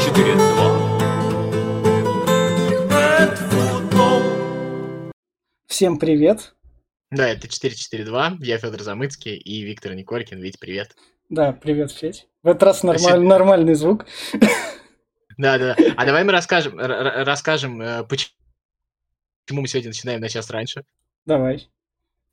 4-4-2. Всем привет. Да, это 442, я Федор Замыцкий и Виктор Николькин. Вить, привет. Да, привет, Федь. В этот раз нормаль, Спасибо. нормальный звук. Да, да. А давай мы расскажем, расскажем, э, поч- почему мы сегодня начинаем на час раньше. Давай.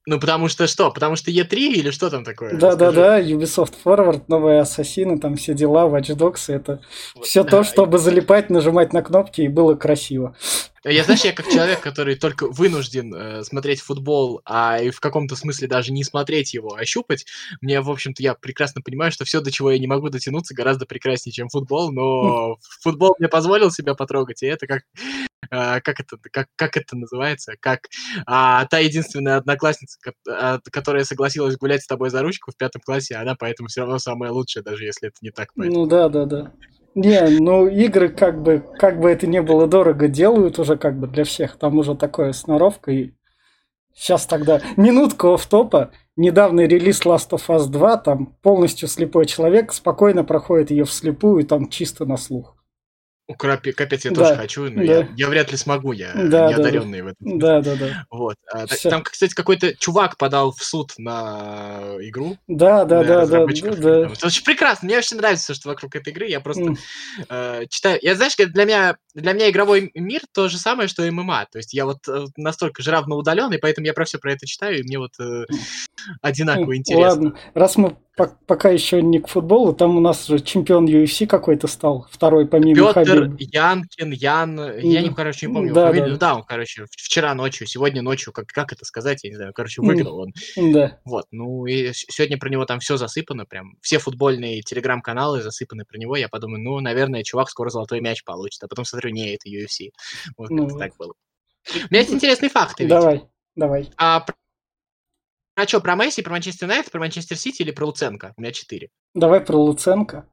Ну, потому что что? Потому что Е3 или что там такое? Да-да-да, Ubisoft Forward, новые ассасины, там все дела, Watch Dogs, это Вот, все да. то, чтобы залипать, нажимать на кнопки, и было красиво. Я, знаешь, я как человек, который только вынужден э, смотреть футбол, а и в каком-то смысле даже не смотреть его, а щупать, мне, в общем-то, я прекрасно понимаю, что все, до чего я не могу дотянуться, гораздо прекраснее, чем футбол, но футбол мне позволил себя потрогать, и это как... э, как это, как, как это называется? Как а, та единственная одноклассница, а, которая согласилась гулять с тобой за ручку в пятом классе, она поэтому все равно самая лучшая, даже если это не так. поэтому. Ну да-да-да. Не, ну игры как бы, как бы это ни было дорого, делают уже как бы для всех. Там уже такое сноровка и Сейчас тогда минутка офф-топа. Недавний релиз Last of Us 2, там полностью слепой человек спокойно проходит ее вслепую, там чисто на слух. Крапи- Капец, я Да, тоже хочу, но да. я, я вряд ли смогу, я Да, да, не одаренный в этом. Да, да, да. Вот. А. Там, кстати, какой-то чувак подал в суд на игру. Да, да, да, да, да. Это очень прекрасно. Мне очень нравится все, что вокруг этой игры. Я просто М. э, читаю. Я, знаешь, для меня, для меня игровой мир то же самое, что ММА. То есть я вот э, настолько же равно удален, и поэтому я про все про это читаю, и мне вот э, одинаково интересно. Ладно, раз мы по- пока еще не к футболу, там у нас же чемпион UFC какой-то стал, второй помимо Петр Хабиба. Янкин, Ян, я не, короче, не помню Да, фамилию. да. Да, он, короче, вчера ночью, сегодня ночью, как, как это сказать, я не знаю, короче, выиграл он. Да. Вот, ну и сегодня про него там все засыпано, прям все футбольные телеграм-каналы засыпаны про него. Я подумаю, ну, наверное, чувак скоро золотой мяч получит, а потом смотрю, не, это UFC. Вот Ну как-то так было. У меня есть интересные факты. Вить. Давай, давай. А про что, про Месси, про Манчестер Юнайтед, про Манчестер Сити или про Луценко? У меня четыре. Давай про Луценко.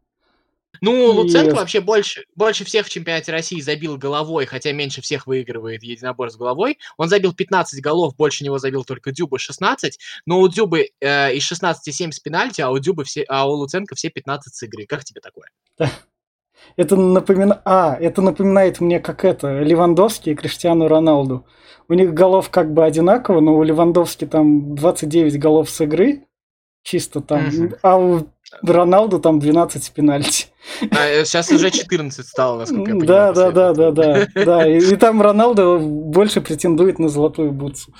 Ну, Луценко Yes. вообще больше, больше всех в чемпионате России забил головой, хотя меньше всех выигрывает единобор с головой. Он забил 15 голов, больше него забил только Дюба 16. Но у Дюбы э, из 16 7 с пенальти, а у Дюбы все, а у Луценко все 15 с игры. Как тебе такое? Это напоминает... А, это напоминает мне как это, Левандовский и Криштиану Роналду. У них голов как бы одинаково, но у Левандовски там 29 голов с игры, чисто там, а у Роналду там 12 с пенальти. сейчас уже 14 стало, насколько я понимаю. Да, да, да, да, да, да. И, и там Роналдо больше претендует на золотую бутсу.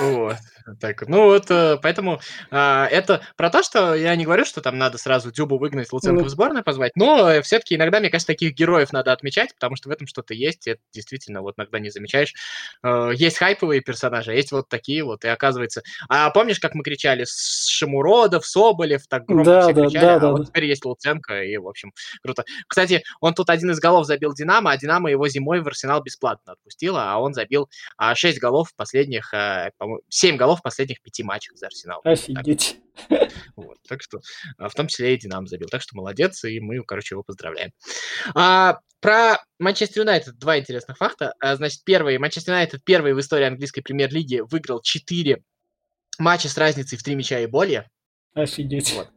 Вот. Так, ну вот, э, поэтому а, это про то, что я не говорю, что там надо сразу Дюбу выгнать, Луценко Ну. в сборную позвать, но все-таки иногда, мне кажется, таких героев надо отмечать, потому что в этом что-то есть, и это действительно вот иногда не замечаешь. Э, Есть хайповые персонажи, а есть вот такие вот, и оказывается... А помнишь, как мы кричали с Шамуродов, Соболев, так громко Да, все да, кричали, да, а да, вот теперь есть Луценко, и, в общем, круто. Кстати, он тут один из голов забил Динамо, а Динамо его зимой в Арсенал бесплатно отпустила, а он забил а, 6 голов в последних, э, по-моему, 7 голов в последних 5 матчах за Арсенал. Так, Офигеть. вот, так что, а, в том числе и Динамо забил. Так что молодец, и мы, короче, его поздравляем. А, про Манчестер Юнайтед два интересных факта. А, значит, первый, Манчестер Юнайтед первый в истории английской премьер-лиги выиграл 4 матча с разницей в 3 мяча и более. Офигеть. Вот.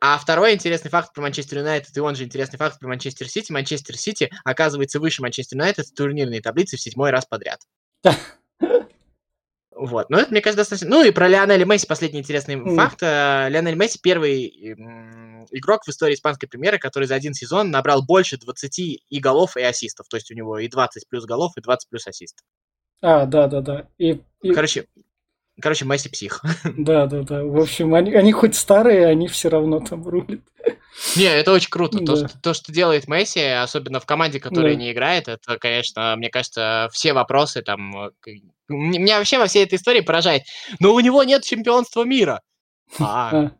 А второй интересный факт про Манчестер Юнайтед, и он же интересный факт про Манчестер Сити. Манчестер Сити оказывается выше Манчестер Юнайтед в турнирной таблице в седьмой раз подряд. Вот, ну это, мне кажется, достаточно... Ну и про Лионеля Месси последний интересный Мгм. факт. Э, Лионель Месси первый игрок в истории испанской премьеры, который за один сезон набрал больше 20 и голов, и ассистов. То есть у него и 20 плюс голов, и 20 плюс ассистов. А, да, да, да. И, и- Короче, короче, Месси псих. да, да, да. В общем, они, они хоть старые, они все равно там рулят. Не, это очень круто. То, Да. что, то, что делает Месси, особенно в команде, которая Да. не играет, это, конечно, мне кажется, все вопросы там... Меня вообще во всей этой истории поражает. Но у него нет чемпионства мира. А,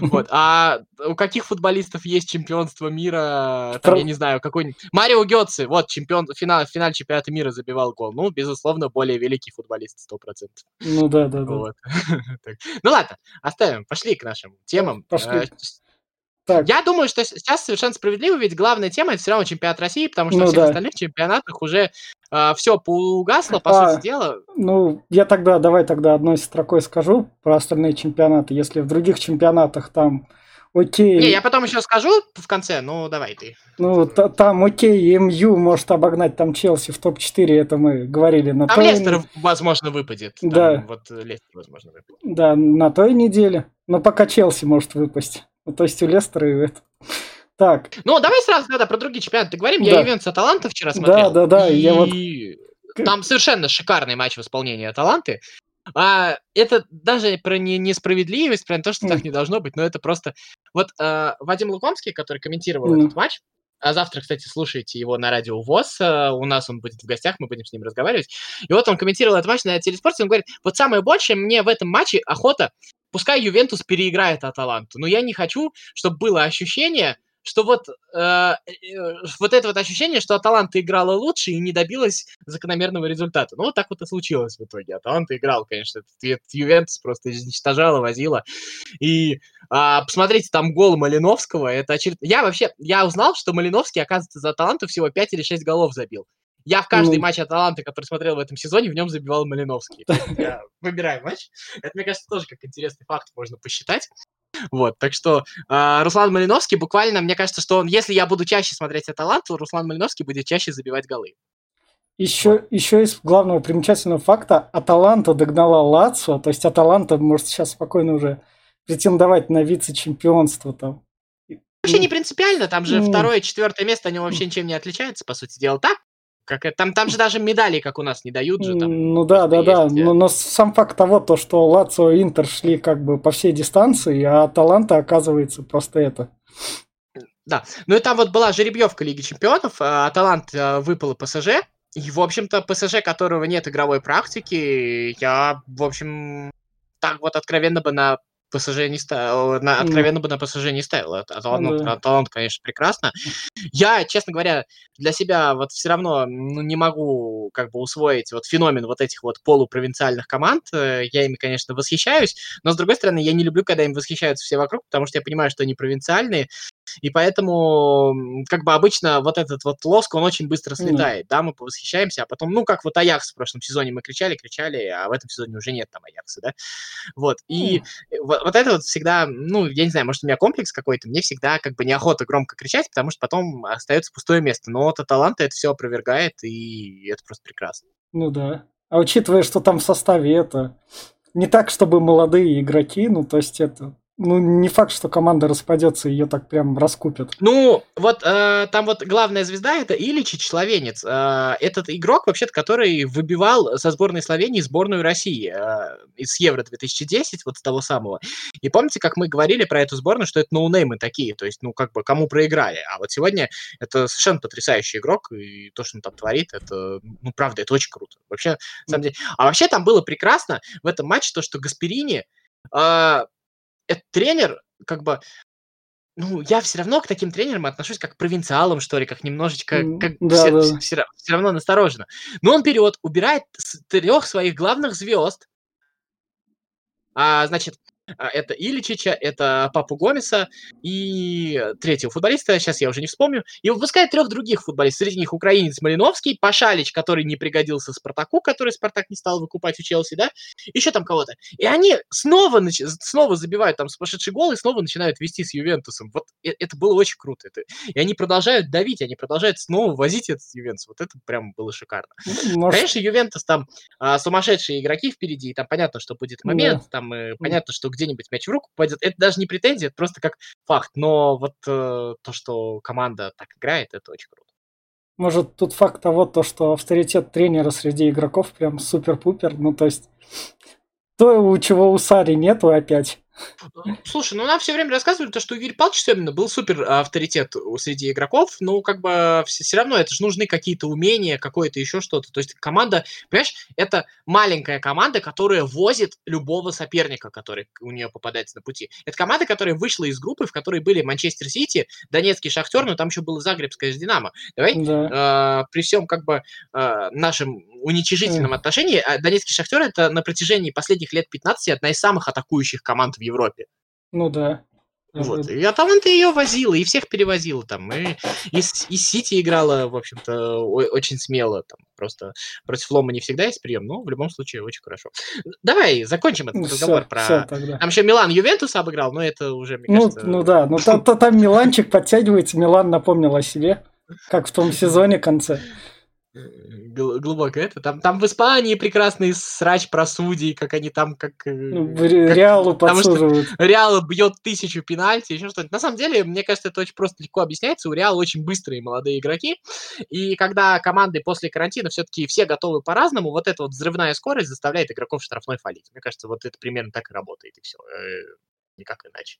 вот. А у каких футболистов есть чемпионство мира? Там, я не знаю, какой-нибудь... Марио Гетце, вот, чемпион, финал, в финале чемпионата мира забивал гол. Ну, безусловно, более великий футболист, сто процентов. Ну да, да, да. Вот. Ну ладно, оставим, пошли к нашим темам. Пошли. Э, Так, я думаю, что сейчас совершенно справедливо, ведь главная тема это все равно чемпионат России, потому что Ну на всех да. остальных чемпионатах уже все поугасло, по А. сути дела. ну, я тогда, давай тогда одной строкой скажу про остальные чемпионаты. Если в других чемпионатах там окей. Не, я потом еще скажу в конце, ну давай ты. Ну, та- там окей, МЮ может обогнать там Челси в топ-4, это мы говорили на Там той... Лестер, возможно, выпадет. Там Да. Вот э, Лестер, возможно, выпадет. Да, на той неделе. Но пока Челси может выпасть. Ну, то есть у Лестера и это. Так, Ну, давай сразу тогда про другие чемпионаты говорим. Да. Я Ювентус Аталанта вчера Да, смотрел. да, да, И я вот- там совершенно шикарный матч в исполнении Аталанты. А, это даже про не- несправедливость, про то, что так Мгм. не должно быть, но это просто... Вот э, Вадим Лукомский, который комментировал Мгм. этот матч, а завтра, кстати, слушайте его на радио ВОЗ, э, у нас он будет в гостях, мы будем с ним разговаривать. И вот он комментировал этот матч на телеспорте, он говорит, вот самое большее мне в этом матче охота, пускай Ювентус переиграет Аталанту, но я не хочу, чтобы было ощущение, что вот, э, э, вот это вот ощущение, что Аталанта играла лучше и не добилась закономерного результата. Ну, вот так вот и случилось в итоге. Аталанта играл, конечно. Этот, Ювентус просто изничтожала, возила. И а, посмотрите, там гол Малиновского. Это очеред... Я вообще, я узнал, что Малиновский, оказывается, за Аталанту всего 5 или 6 голов забил. Я в каждый Ну. матч Аталанты, который смотрел в этом сезоне, в нем забивал Малиновский. Я выбираю матч. Это, мне кажется, тоже как интересный факт можно посчитать. Вот, так что а, Руслан Малиновский буквально, мне кажется, что он, если я буду чаще смотреть Аталанту, Руслан Малиновский будет чаще забивать голы. еще, еще из главного примечательного факта Аталанта догнала Лацио, то есть Аталанта может сейчас спокойно уже претендовать на вице-чемпионство там. Вообще не принципиально, там же второе, четвертое место, они вообще ничем не отличаются, по сути дела, так? Как это, там, там же даже медалей, как у нас, не дают же. Там. Ну да, да, да. есть, э, Но, но сам факт того, то, что Лацио и Интер шли как бы по всей дистанции, а Аталанта оказывается просто это. Ну и там вот была жеребьевка Лиги Чемпионов, а, Аталант а, выпал ПСЖ, и, в общем-то, ПСЖ, которого нет игровой практики, я, в общем, так вот откровенно бы на ПСЖ не ставил, на, откровенно бы на ПСЖ не ставил. А- Аталант, Ну ну, да. Конечно, прекрасно. Я, честно говоря, для себя вот все равно ну, не могу как бы усвоить вот феномен вот этих вот полупровинциальных команд. Э, Я ими, конечно, восхищаюсь, но, с другой стороны, я не люблю, когда им восхищаются все вокруг, потому что я понимаю, что они провинциальные, и поэтому, как бы обычно вот этот вот лоск, он очень быстро слетает, да, мы повосхищаемся, а потом, ну, как вот Аякс в прошлом сезоне мы кричали, кричали, а в этом сезоне уже нет там Аякса, да, вот, и э, вот, вот это вот всегда, ну, я не знаю, может, у меня комплекс какой-то, мне всегда как бы неохота громко кричать, потому что потом остается пустое место, но вот Аталанта это все опровергает, и это просто прекрасно. Ну да. А учитывая, что там в составе это не так, чтобы молодые игроки, ну то есть это, ну не факт, что команда распадется и ее так прям раскупят. Ну, вот э, там вот главная звезда это Иличич, словенец. Э, этот игрок, вообще-то, который выбивал со сборной Словении сборную России э, из Евро 2010, вот с того самого. И помните, как мы говорили про эту сборную, что это ноунеймы такие, то есть, ну, как бы, кому проиграли. А вот сегодня это совершенно потрясающий игрок, и то, что он там творит, это, ну, правда, это очень круто. Вообще, на самом деле. А вообще там было прекрасно в этом матче то, что Гасперини, э, этот тренер, как бы, ну, я все равно к таким тренерам отношусь как к провинциалам, что ли, как немножечко, как да, все, да. равно настороженно. Но он берет, убирает трех своих главных звезд, а, значит, это Иличича, это Папу Гомеса и третьего футболиста, сейчас я уже не вспомню, и выпускает трех других футболистов. Среди них украинец Малиновский, Пашалич, который не пригодился Спартаку, который Спартак не стал выкупать у Челси, да, еще там кого-то. И они снова, нач- снова забивают там сумасшедший гол и снова начинают вести с Ювентусом. Вот э- это было очень круто. Это... И они продолжают давить, они продолжают снова возить этот Ювентус. Вот это прям было шикарно. Ну, Может, Конечно, Ювентус там а, сумасшедшие игроки впереди, и там понятно, что будет Да. момент, там э, понятно, что где-нибудь мяч в руку попадет. Это даже не претензия, это просто как факт. Но вот э, то, что команда так играет, это очень круто. может тут факт того, то, что авторитет тренера среди игроков прям супер-пупер, ну то есть то, у чего у Сари нету опять. Слушай, ну нам все время рассказывали, то, что у Юрия Павловича Семина был супер авторитет у- среди игроков, но как бы все, равно это же нужны какие-то умения, какое-то еще что-то. То есть команда, понимаешь, это маленькая команда, которая возит любого соперника, который у нее попадается на пути. Это команда, которая вышла из группы, в которой были Манчестер Сити, Донецкий Шахтер, но там еще было Загребское же Динамо. Давай Да. э, при всем как бы э, нашем уничижительном отношении, а Донецкий Шахтер это на протяжении последних лет 15 одна из самых атакующих команд в Европе. Ну да. Вот. И, а там он-то ее возила, и всех перевозила там. И из, из Сити играла, в общем-то, очень смело. Там, просто против Лома не всегда есть прием, но в любом случае очень хорошо. Давай закончим этот разговор про... Все, там еще Милан Ювентус обыграл, но это уже, мне ну, кажется... Ну да, но там, там Миланчик подтягивается, Милан напомнил о себе, как в том сезоне конце глубоко это. Там, там в Испании прекрасный срач про судей, как они там как... Э, ну, как Реалу подсуживают. Реал бьет тысячу пенальти, еще что-то. На самом деле, мне кажется, это очень просто легко объясняется. У Реала очень быстрые молодые игроки. И когда команды после карантина все-таки все готовы по-разному, вот эта вот взрывная скорость заставляет игроков штрафной фалить. Мне кажется, вот это примерно так и работает, и все. Э, никак иначе.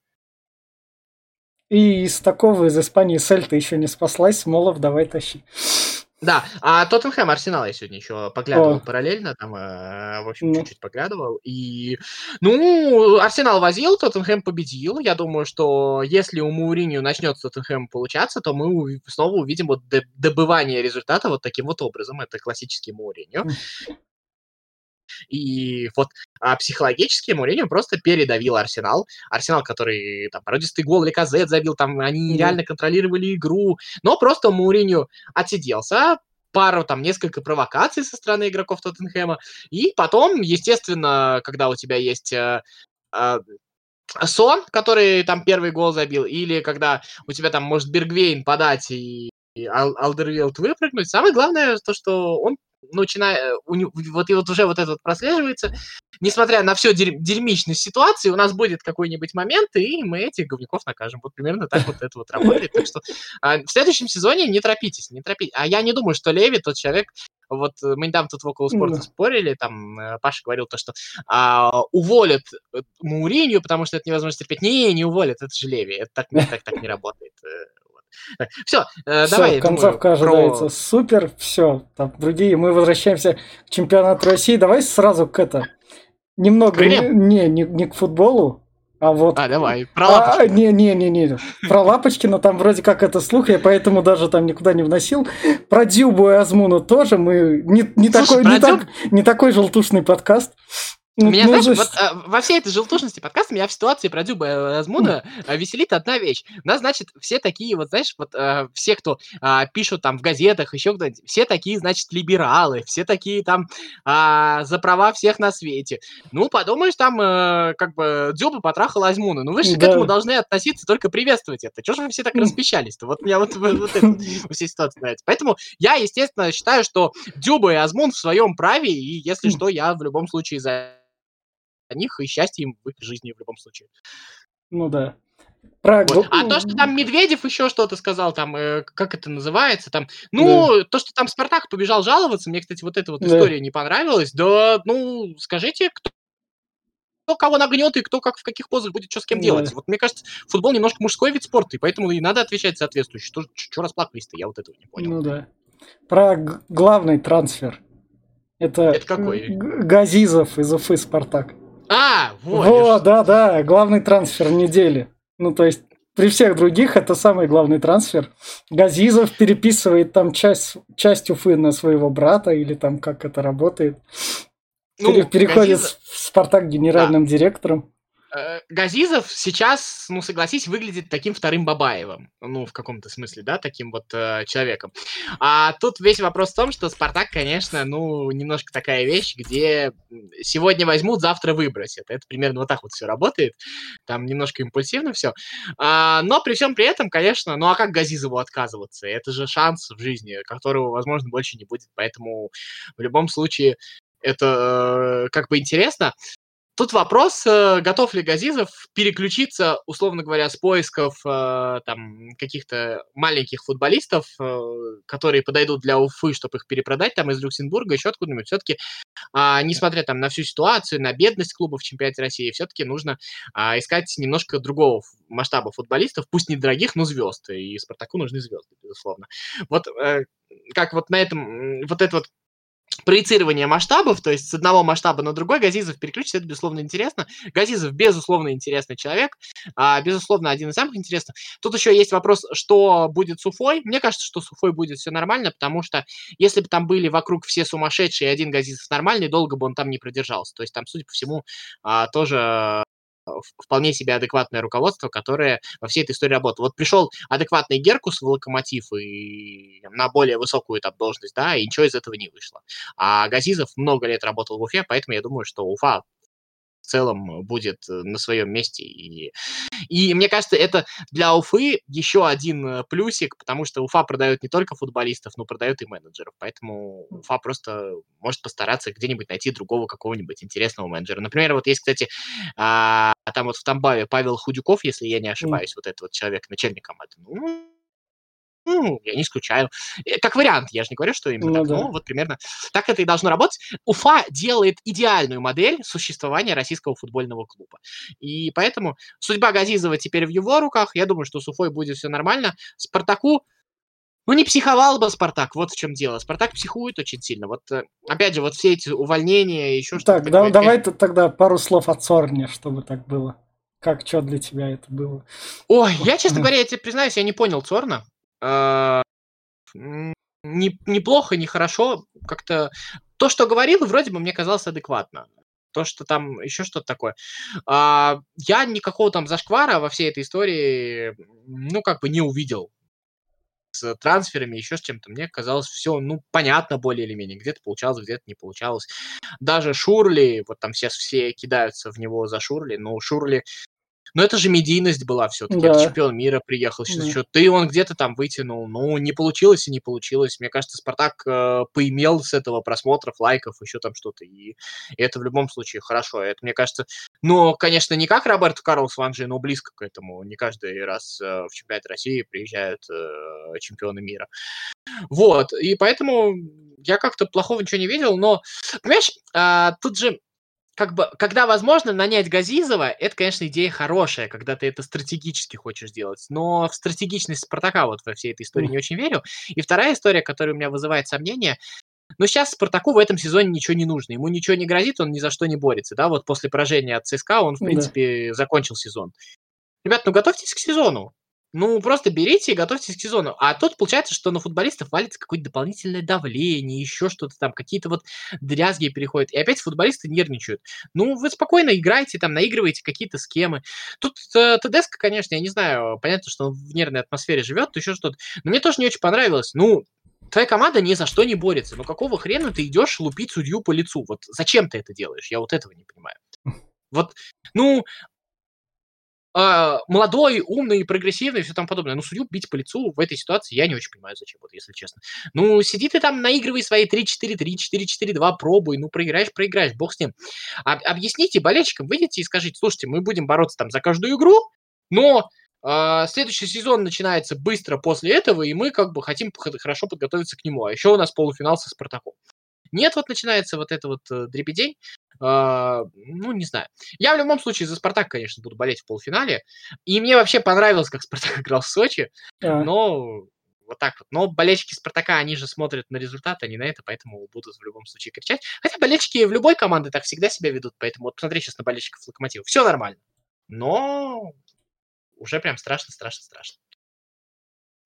И из такого из Испании Сельта еще не спаслась. Смолов, давай тащи. Да, а Тоттенхэм Арсенал я сегодня еще поглядывал О. параллельно, там, э, в общем, ну. чуть-чуть поглядывал. И, ну, Арсенал возил, Тоттенхэм победил. Я думаю, что если у Мауринию начнет Тоттенхэм получаться, то мы снова увидим вот добывание результата вот таким вот образом. Это классический Мауринio. И вот а психологически Мourinho просто передавил Арсенал. Арсенал, который там породистый гол или Казет забил, там они mm реально контролировали игру. Но просто Мourinho отсиделся, пару, там, несколько провокаций со стороны игроков Тоттенхэма. И потом, естественно, когда у тебя есть э, э, Сон, который там первый гол забил, или когда у тебя там может Бергвейн подать и Ал Алдервилд выпрыгнуть, самое главное то, что он начиная, э, вот и вот уже вот это вот прослеживается, несмотря на всю дерь, дерьмичность ситуации, у нас будет какой-нибудь момент, и мы этих говнюков накажем. Вот примерно так вот это вот работает. Так что а, в следующем сезоне не торопитесь, не торопитесь. А я не думаю, что Леви тот человек, вот э, мы недавно тут в около спорта спорили, там э, Паша говорил то, что а, уволят Мауринью, потому что это невозможно терпеть. Не, не уволят, это же Леви, это так, так, так не работает. Все, э, давай. Концовка думаю, ожидается про... супер. Все, там другие. Мы возвращаемся к чемпионату России. Давай сразу к это. Немного не, не, не, к футболу, а вот... А, давай, про Лапочкина. А, не, не, не, не, про Лапочкина там вроде как это слух, я поэтому даже там никуда не вносил. Про Дюбу и Азмуна тоже мы не, не, Слушай, такой, не, Дюб... так, не такой желтушный подкаст. Ну, меня, ну, знаешь, вот, а, во всей этой желтушности подкаста меня в ситуации про Дюба Азмуна а, веселит одна вещь. У нас, значит, все такие, вот, знаешь, вот а, все, кто а, пишут там в газетах, еще кто-нибудь, все такие, значит, либералы, все такие там а, за права всех на свете. Ну, подумаешь, там а, как бы Дюба потрахал Азмуна. Ну, вы же да. к этому должны относиться, только приветствовать это. Чего же вы все так распечались-то? Вот меня вот, вот, вот это всей ситуации нравится. Поэтому я, естественно, считаю, что Дюба и Азмун в своем праве, и если что, я в любом случае за них и счастье им в их жизни в любом случае. Ну да. Про... Вот. А то, что там Медведев еще что-то сказал, там, э, как это называется, там, ну, да. то, что там Спартак побежал жаловаться, мне, кстати, вот эта вот да. история не понравилась, да, ну, скажите, кто кто кого нагнет и кто как в каких позах будет что с кем да. делать. Вот мне кажется, футбол немножко мужской вид спорта, и поэтому и надо отвечать соответствующе. Что, что расплакались-то, я вот этого не понял. Ну да. Про главный трансфер. Это, Это какой? Газизов из Уфы Спартак. А, вот. Вот, да, да, главный трансфер недели. Ну, то есть, при всех других это самый главный трансфер. Газизов переписывает там часть, часть Уфы на своего брата, или там как это работает. Ну, Переходит Газизов... в Спартак генеральным да. директором. Э, Газизов сейчас, ну, согласись, выглядит таким вторым Бабаевым. Ну, в каком-то смысле, да, таким вот э, человеком. А тут весь вопрос в том, что Спартак, конечно, ну, немножко такая вещь, где сегодня возьмут, завтра выбросят. Это примерно вот так вот все работает. Там немножко импульсивно все. А, но при всем при этом, конечно, ну, а как Газизову отказываться? Это же шанс в жизни, которого, возможно, больше не будет. Поэтому в любом случае это э, как бы интересно. Тут вопрос, э, готов ли Газизов переключиться, условно говоря, с поисков э, там каких-то маленьких футболистов, э, которые подойдут для Уфы, чтобы их перепродать там из Люксембурга, еще откуда-нибудь. Все-таки, а, несмотря там на всю ситуацию, на бедность клубов в чемпионате России, все-таки нужно а, искать немножко другого масштаба футболистов, пусть не дорогих, но звезд. И Спартаку нужны звезды, безусловно. Вот как вот на этом, вот это вот проецирование масштабов, то есть с одного масштаба на другой Газизов переключится, это, безусловно, интересно. Газизов, безусловно, интересный человек, а, безусловно, один из самых интересных. Тут еще есть вопрос, что будет с Уфой. Мне кажется, что с Уфой будет все нормально, потому что если бы там были вокруг все сумасшедшие, и один Газизов нормальный, долго бы он там не продержался. То есть там, судя по всему, а, тоже вполне себе адекватное руководство, которое во всей этой истории работало. Вот пришел адекватный Геркус в Локомотив и на более высокую там должность, да, и ничего из этого не вышло. А Газизов много лет работал в Уфе, поэтому я думаю, что Уфа в целом будет э, на своем месте. И, и мне кажется, это для Уфы еще один э, плюсик, потому что Уфа продает не только футболистов, но продает и менеджеров. Поэтому Уфа просто может постараться где-нибудь найти другого какого-нибудь интересного менеджера. Например, вот есть, кстати, а, там вот в Тамбаве Павел Худюков, если я не ошибаюсь, mm. вот этот вот человек, начальник команды. Ну, ну, я не исключаю. Э, как вариант, я же не говорю, что именно ну, так, да. но вот примерно так это и должно работать. Уфа делает идеальную модель существования российского футбольного клуба. И поэтому судьба Газизова теперь в его руках. Я думаю, что с Уфой будет все нормально. Спартаку ну, не психовал бы Спартак, вот в чем дело. Спартак психует очень сильно. Вот, э, опять же, вот все эти увольнения, еще что-то. Так, да, давай тогда пару слов о Цорне, чтобы так было. Как, что для тебя это было? Ой, я, честно говоря, я тебе признаюсь, я не понял Цорна. А, не, неплохо, не хорошо. Как-то то, что говорил, вроде бы мне казалось адекватно. То, что там еще что-то такое. А, я никакого там зашквара во всей этой истории, ну, как бы не увидел с трансферами, еще с чем-то. Мне казалось все, ну, понятно более или менее. Где-то получалось, где-то не получалось. Даже Шурли, вот там сейчас все кидаются в него за Шурли, но Шурли но это же медийность была все-таки. Да. чемпион мира приехал, сейчас да. еще ты он где-то там вытянул. Ну, не получилось и не получилось. Мне кажется, Спартак э, поимел с этого просмотров, лайков, еще там что-то. И, и это в любом случае хорошо. Это, мне кажется, ну, конечно, не как Роберт Карлос Ванжи, но близко к этому. Не каждый раз э, в чемпионат России приезжают э, чемпионы мира. Вот, и поэтому я как-то плохого ничего не видел, но, понимаешь, э, тут же как бы, когда возможно нанять Газизова, это, конечно, идея хорошая, когда ты это стратегически хочешь делать. Но в стратегичность Спартака вот во всей этой истории не очень верю. И вторая история, которая у меня вызывает сомнения, но сейчас Спартаку в этом сезоне ничего не нужно. Ему ничего не грозит, он ни за что не борется. Да, вот после поражения от ЦСКА он, в принципе, да. закончил сезон. Ребят, ну готовьтесь к сезону. Ну, просто берите и готовьтесь к сезону. А тут получается, что на футболистов валится какое-то дополнительное давление, еще что-то там, какие-то вот дрязги переходят. И опять футболисты нервничают. Ну, вы спокойно играете, там, наигрываете какие-то схемы. Тут э, ТДСК, конечно, я не знаю, понятно, что он в нервной атмосфере живет, еще что-то. Но мне тоже не очень понравилось. Ну, твоя команда ни за что не борется. Ну, какого хрена ты идешь лупить судью по лицу? Вот зачем ты это делаешь? Я вот этого не понимаю. Вот, ну, э, молодой, умный, прогрессивный и все там подобное. Ну, судью бить по лицу в этой ситуации я не очень понимаю, зачем, вот если честно. Ну, сиди ты там, наигрывай свои 3-4-3, 4-4-2, пробуй, ну, проиграешь, проиграешь, бог с ним. Об, объясните болельщикам, выйдите и скажите, слушайте, мы будем бороться там за каждую игру, но Uh, следующий сезон начинается быстро после этого, и мы как бы хотим хорошо подготовиться к нему. А еще у нас полуфинал со Спартаком. Нет, вот начинается вот это вот э, дребедень. Э, ну, не знаю. Я в любом случае за Спартак, конечно, буду болеть в полуфинале. И мне вообще понравилось, как Спартак играл в Сочи. А. Но вот так вот. Но болельщики Спартака, они же смотрят на результат, а не на это, поэтому будут в любом случае кричать. Хотя болельщики в любой команде так всегда себя ведут, поэтому вот посмотри сейчас на болельщиков Локомотива. Все нормально. Но уже прям страшно, страшно, страшно.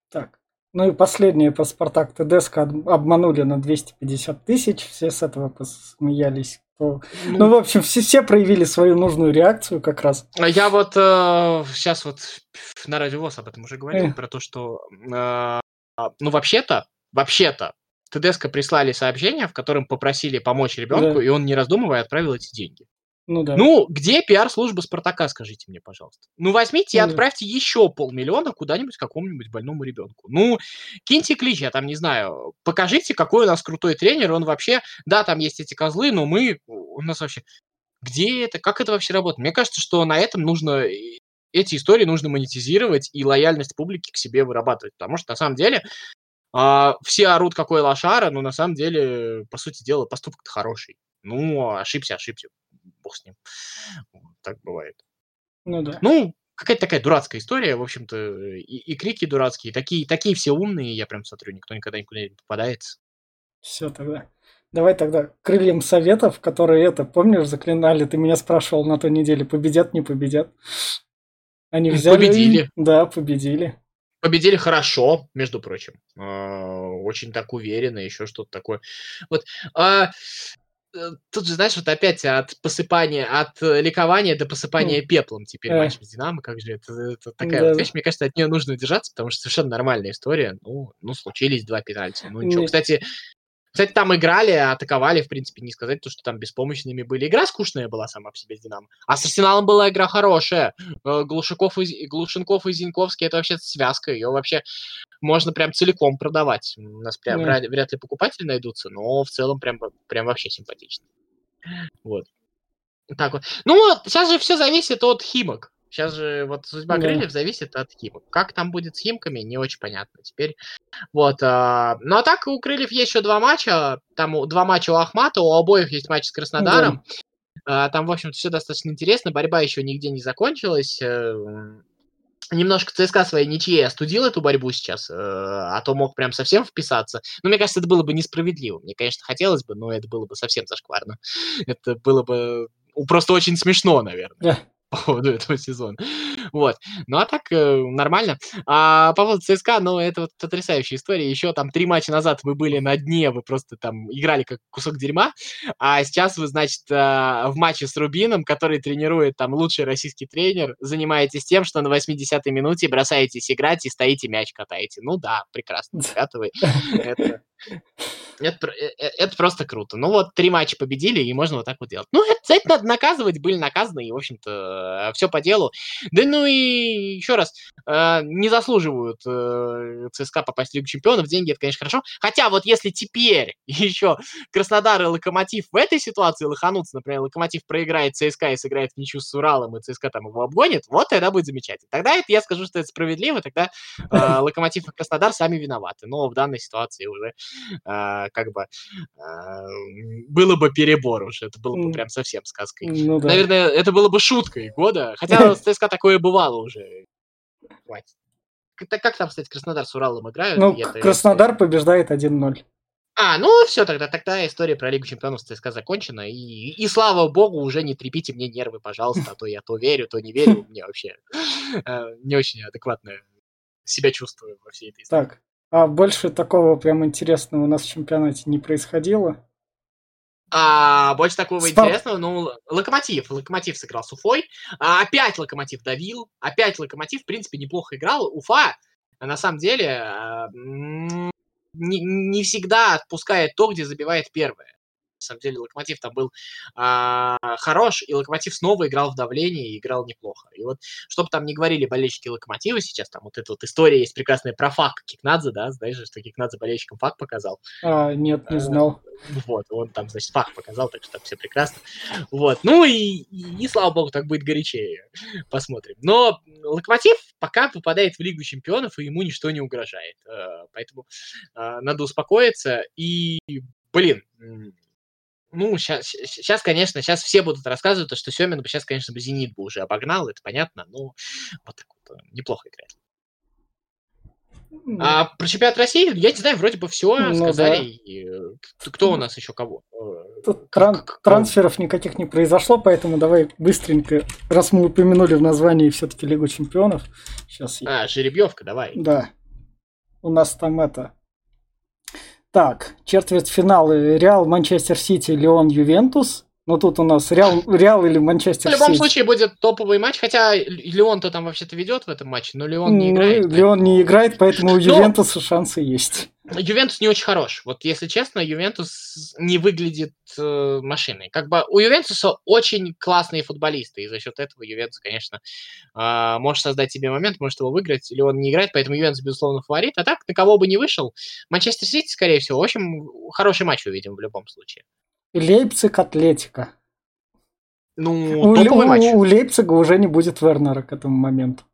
Так, ну и последнее по Спартак ТДСК обманули на 250 тысяч, все с этого посмеялись. Ну, ну в общем, все, все проявили свою нужную реакцию как раз. А я вот э, сейчас вот на радио ВОЗ об этом уже говорил, э. про то, что, э, ну вообще-то, вообще-то, ТДСК прислали сообщение, в котором попросили помочь ребенку, да. и он, не раздумывая, отправил эти деньги. Ну да. Ну, где пиар-служба Спартака, скажите мне, пожалуйста. Ну, возьмите и ну, отправьте да. еще полмиллиона куда-нибудь какому-нибудь больному ребенку. Ну, киньте клич, я там не знаю, покажите, какой у нас крутой тренер, он вообще, да, там есть эти козлы, но мы, у нас вообще, где это, как это вообще работает? Мне кажется, что на этом нужно, эти истории нужно монетизировать и лояльность публики к себе вырабатывать, потому что на самом деле а, все орут, какой лошара, но на самом деле, по сути дела, поступок-то хороший. Ну, ошибся, ошибся бог с ним. Так бывает. Ну да. Ну, какая-то такая дурацкая история, в общем-то, и, и крики дурацкие, такие, такие все умные, я прям смотрю, никто никогда никуда не попадается. Все тогда. Давай тогда крыльям советов, которые это, помнишь, заклинали, ты меня спрашивал на той неделе, победят, не победят. Они взяли... Победили. Да, победили. Победили хорошо, между прочим. А, очень так уверенно, еще что-то такое. Вот. А, Э, тут же, знаешь, вот опять от посыпания, от э, ликования до посыпания пеплом теперь Э. матч с Динамо, как же это, это такая Да. вот вещь, мне кажется, от нее нужно держаться, потому что совершенно нормальная история. Ну, ну случились два пенальти, ну ничего. Не- Кстати, кстати, там играли, атаковали, в принципе, не сказать, то, что там беспомощными были. Игра скучная была сама по себе с Динамо. А с Арсеналом была игра хорошая. Э, Глушаков и, Глушенков и Зиньковский, это вообще связка. Ее вообще можно прям целиком продавать. У нас прям Да. вряд, ли покупатели найдутся, но в целом прям, прям вообще симпатично. Вот. Так вот. Ну сейчас же все зависит от Химок. Сейчас же вот судьба Да. крыльев зависит от Химок. Как там будет с Химками, не очень понятно теперь. Вот. а, Ну а так у крыльев есть еще два матча. Там два матча у Ахмата, у обоих есть матч с Краснодаром. А, Там, в общем-то, все достаточно интересно. Борьба еще нигде не закончилась. Э, Немножко ЦСКА своей ничьей остудил эту борьбу сейчас, э, а то мог прям совсем вписаться. Но мне кажется, это было бы несправедливо. Мне, конечно, хотелось бы, но это было бы совсем зашкварно. Это было бы ну, просто очень смешно, наверное Да. По поводу этого сезона. Вот. Ну а так э, нормально. А по поводу ЦСКА, ну это вот потрясающая история. Еще там три матча назад вы были на дне, вы просто там играли как кусок дерьма, а сейчас вы, значит, а, в матче с Рубином, который тренирует там лучший российский тренер, занимаетесь тем, что на 80-й минуте бросаетесь играть и стоите мяч катаете. Ну да, прекрасно, вы. Это, это, э, э, это просто круто. Ну вот, три матча победили, и можно вот так вот делать. Ну, это, это надо наказывать, были наказаны, и, в общем-то, все по делу. Да ну и еще раз, э, не заслуживают э, ЦСКА попасть в Лигу Чемпионов, деньги это, конечно, хорошо. Хотя вот если теперь еще Краснодар и Локомотив в этой ситуации лоханутся, например, Локомотив проиграет ЦСКА и сыграет в ничью с Уралом, и ЦСКА там его обгонит, вот тогда будет замечательно. Тогда это я скажу, что это справедливо, тогда э, Локомотив и Краснодар сами виноваты. Но в данной ситуации уже э, как бы э, было бы перебор уже, это было бы прям совсем сказкой. Ну да. Наверное, это было бы шуткой года, хотя с ЦСКА такое бывало уже. Хватит. Как, там, кстати, Краснодар с Уралом играют? Ну, Краснодар побеждает 1-0. А, ну все, тогда, тогда история про Лигу Чемпионов ЦСКА закончена. И, и слава богу, уже не трепите мне нервы, пожалуйста, а то я то верю, то не верю. Мне вообще э, не очень адекватно себя чувствую во всей этой истории. Так. А больше такого прям интересного у нас в чемпионате не происходило. А больше такого Спар- интересного, ну, Локомотив. Локомотив сыграл с Уфой. А, опять Локомотив давил. Опять Локомотив, в принципе, неплохо играл. Уфа, на самом деле, а, не, не всегда отпускает то, где забивает первое. На самом деле, Локомотив там был а, хорош, и Локомотив снова играл в давлении и играл неплохо. И вот, что бы там ни говорили болельщики Локомотива сейчас, там вот эта вот история есть прекрасная про фак Кикнадзе, да, знаешь, что Кикнадзе болельщикам фак показал. А, нет, не Э, знал. Вот, он там, значит, факт показал, так что там все прекрасно. Вот, ну и, и, и, слава богу, так будет горячее. Посмотрим. Но Локомотив пока попадает в Лигу Чемпионов, и ему ничто не угрожает. Э, Поэтому э, надо успокоиться. И, блин, ну, сейчас, конечно, сейчас все будут рассказывать, то, что Семин бы сейчас, конечно, бы Зенит бы уже обогнал, это понятно, но вот так вот, э, неплохо играет. А про чемпионат России, я не знаю, вроде бы все Ну сказали. да. Э, кто- у нас еще кого? Э, Тут тран- трансферов никаких не произошло, поэтому давай быстренько, раз мы упомянули в названии все-таки Лигу Чемпионов. Сейчас я А, жеребьевка, давай. Да. У нас там это... Так, четвертьфиналы Реал, Манчестер Сити, Леон, Ювентус. Ну тут у нас Реал, Реал или В Манчестер любом Сити. случае будет топовый матч, хотя Леон-то там вообще-то ведет в этом матче, но Леон не Ну, играет. Лион не играет, поэтому у Но- Ювентуса шансы есть. Ювентус не очень хорош. Вот если честно, Ювентус не выглядит э, машиной. Как бы у Ювентуса очень классные футболисты, и за счет этого Ювентус, конечно, э, может создать себе момент, может его выиграть, Лион не играет, поэтому Ювентус, безусловно, фаворит. А так, на кого бы не вышел, Манчестер Сити, скорее всего. В общем, хороший матч увидим в любом случае. Лейпциг, Атлетико. Ну, У, топовый у- у Лейпцига уже не будет Вернера к этому моменту.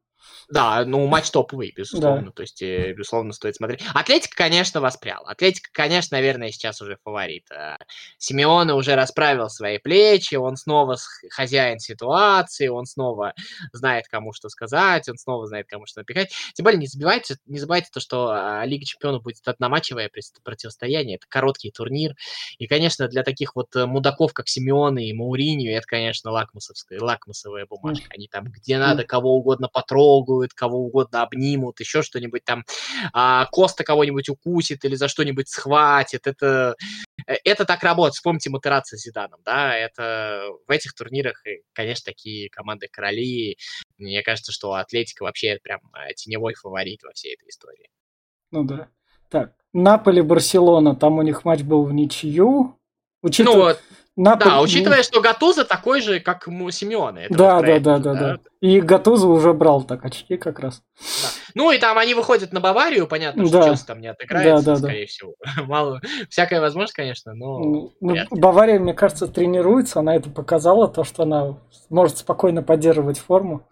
Да, ну матч топовый, безусловно. То есть, э, безусловно, стоит смотреть. Атлетика, конечно, воспрял. Атлетика, конечно, наверное, сейчас уже фаворит. А, Симеоне уже расправил свои плечи, он снова хозяин ситуации, он снова знает, кому что сказать, он снова знает, кому что напихать. Тем более, не забывайте, не забывайте то, что а, Лига Чемпионов будет одноматчевое противостояние, это короткий турнир. И, конечно, для таких вот э, мудаков, как Симеоне и Мауриньо, это, конечно, лакмусовская, лакмусовая бумажка. Они там где надо кого угодно потрогают, потрогают, кого угодно обнимут, еще что-нибудь там, а, Коста кого-нибудь укусит или за что-нибудь схватит. Это, э, это так работает. Вспомните Матераци с Зиданом, да, это в этих турнирах, конечно, такие команды короли. Мне кажется, что Атлетика вообще прям э, теневой фаворит во всей этой истории. Ну да. Так, Наполи-Барселона, там у них матч был в ничью. Учитывая... Ну, Наполь... Да, учитывая, что Гатуза такой же, как у Симеона. Да, да, да, да, да. И Гатуза уже брал так очки как раз. Да. Ну и там они выходят на Баварию, понятно, что да. Челси там не отыграется, да, да, скорее да. всего. Мало, всякая возможность, конечно, но... Ну, Бавария, мне кажется, тренируется, она это показала, то, что она может спокойно поддерживать форму.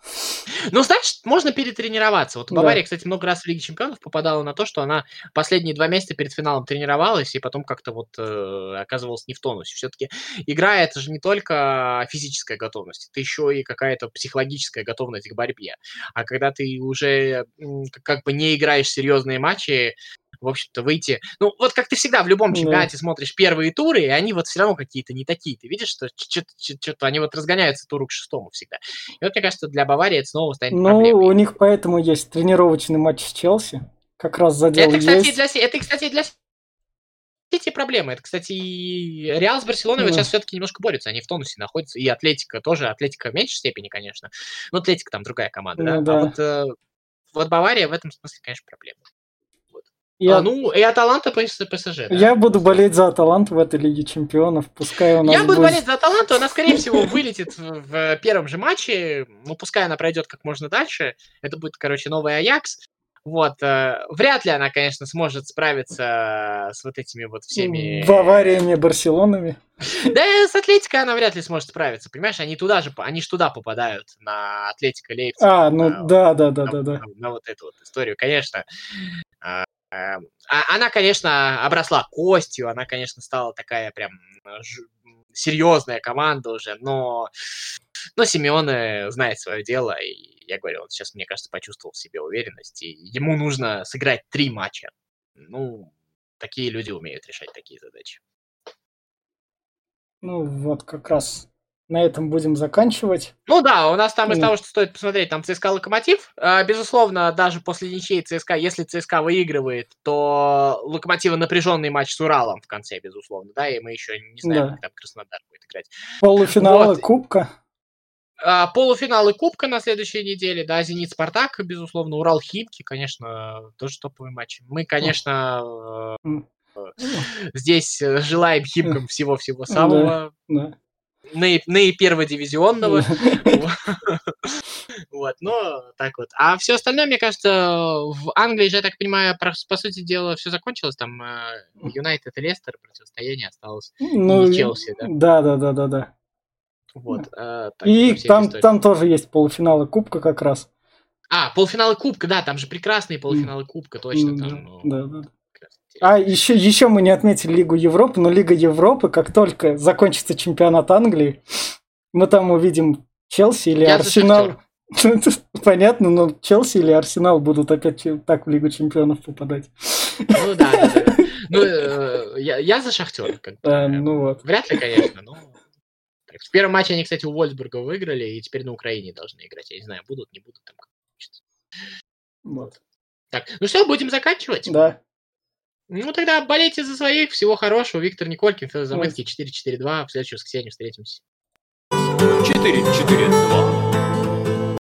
Ну, значит, можно перетренироваться. Вот Бавария, да. кстати, много раз в Лиге Чемпионов попадала на то, что она последние два месяца перед финалом тренировалась, и потом как-то вот э, оказывалась не в тонусе. Все-таки игра это же не только физическая готовность, это еще и какая-то психологическая готовность к борьбе. А когда ты уже как бы не играешь серьезные матчи, в общем-то, выйти. Ну, вот как ты всегда в любом чемпионате да. смотришь первые туры, и они вот все равно какие-то не такие. Ты видишь, что что-то они вот разгоняются туру к шестому всегда. И вот, мне кажется, для Баварии это снова станет ну, проблемой. у них поэтому есть тренировочный матч с Челси. Как раз задел это, кстати, есть. Для, это, кстати, для эти проблемы. Это, кстати, Реал с Барселоной да. вот сейчас все-таки немножко борются. Они в тонусе находятся. И Атлетика тоже. Атлетика в меньшей степени, конечно. Но Атлетика там другая команда. Ну, да? да. А вот, э, вот Бавария в этом смысле, конечно, проблема. Я... А, ну, и Аталанта ПСЖ. Да? Я буду болеть за Аталанту в этой Лиге Чемпионов. Пускай у нас Я буду будет... болеть за Аталанту, она, скорее всего, вылетит в первом же матче. Ну, пускай она пройдет как можно дальше. Это будет, короче, новый Аякс. Вот, э, вряд ли она, конечно, сможет справиться с вот этими вот всеми... Бавариями, Барселонами. Да, с Атлетикой она вряд ли сможет справиться, понимаешь? Они туда же, они ж туда попадают, на Атлетика Лейпциг. А, ну на, да, да, да, на, да, да. На, на вот эту вот историю, конечно. А, Эм, а, она, конечно, обросла костью, она, конечно, стала такая прям серьезная команда уже, но, но Симеоне знает свое дело, и я говорю, он сейчас, мне кажется, почувствовал в себе уверенность, и ему нужно сыграть три матча. Ну, такие люди умеют решать такие задачи. Ну, вот как раз на этом будем заканчивать. Ну да, у нас там из того, что стоит посмотреть, там ЦСКА Локомотив. А, безусловно, даже после ничьей ЦСКА, если ЦСКА выигрывает, то Локомотива напряженный матч с Уралом в конце, безусловно, да, и мы еще не знаем, да. как там Краснодар будет играть. Полуфиналы вот. Кубка. А, полуфиналы Кубка на следующей неделе, да, Зенит Спартак, безусловно, Урал Химки, конечно, тоже топовый матч. Мы, конечно, здесь желаем Химкам всего-всего самого. Да наиперводивизионного. Вот, но так вот. А все остальное, мне кажется, в Англии же, я так понимаю, по сути дела, все закончилось. Там э, Юнайтед и Лестер противостояние осталось. Ну, и Челси, да? Да, да, да, да. Вот. Э, и там, там тоже есть полуфиналы Кубка как раз. А, полуфиналы Кубка, да, там же прекрасные полуфиналы Кубка, точно. Там, ну, да, да. А еще, еще мы не отметили Лигу Европы, но Лига Европы, как только закончится чемпионат Англии, мы там увидим Челси или Я Арсенал. Понятно, но Челси или Арсенал будут опять так в Лигу чемпионов попадать. Ну да, да, да. Ну, э, я, я за Шахтер. Как а, ну вот. Вряд ли, конечно, но... Так, в первом матче они, кстати, у Вольсбурга выиграли, и теперь на Украине должны играть. Я не знаю, будут, не будут там. Вот. Так, ну что, будем заканчивать? Да. Ну, тогда болейте за своих. Всего хорошего. Виктор Николькин, Федор Замыцкий, 4-4-2. В следующее воскресенье встретимся. 4-4-2.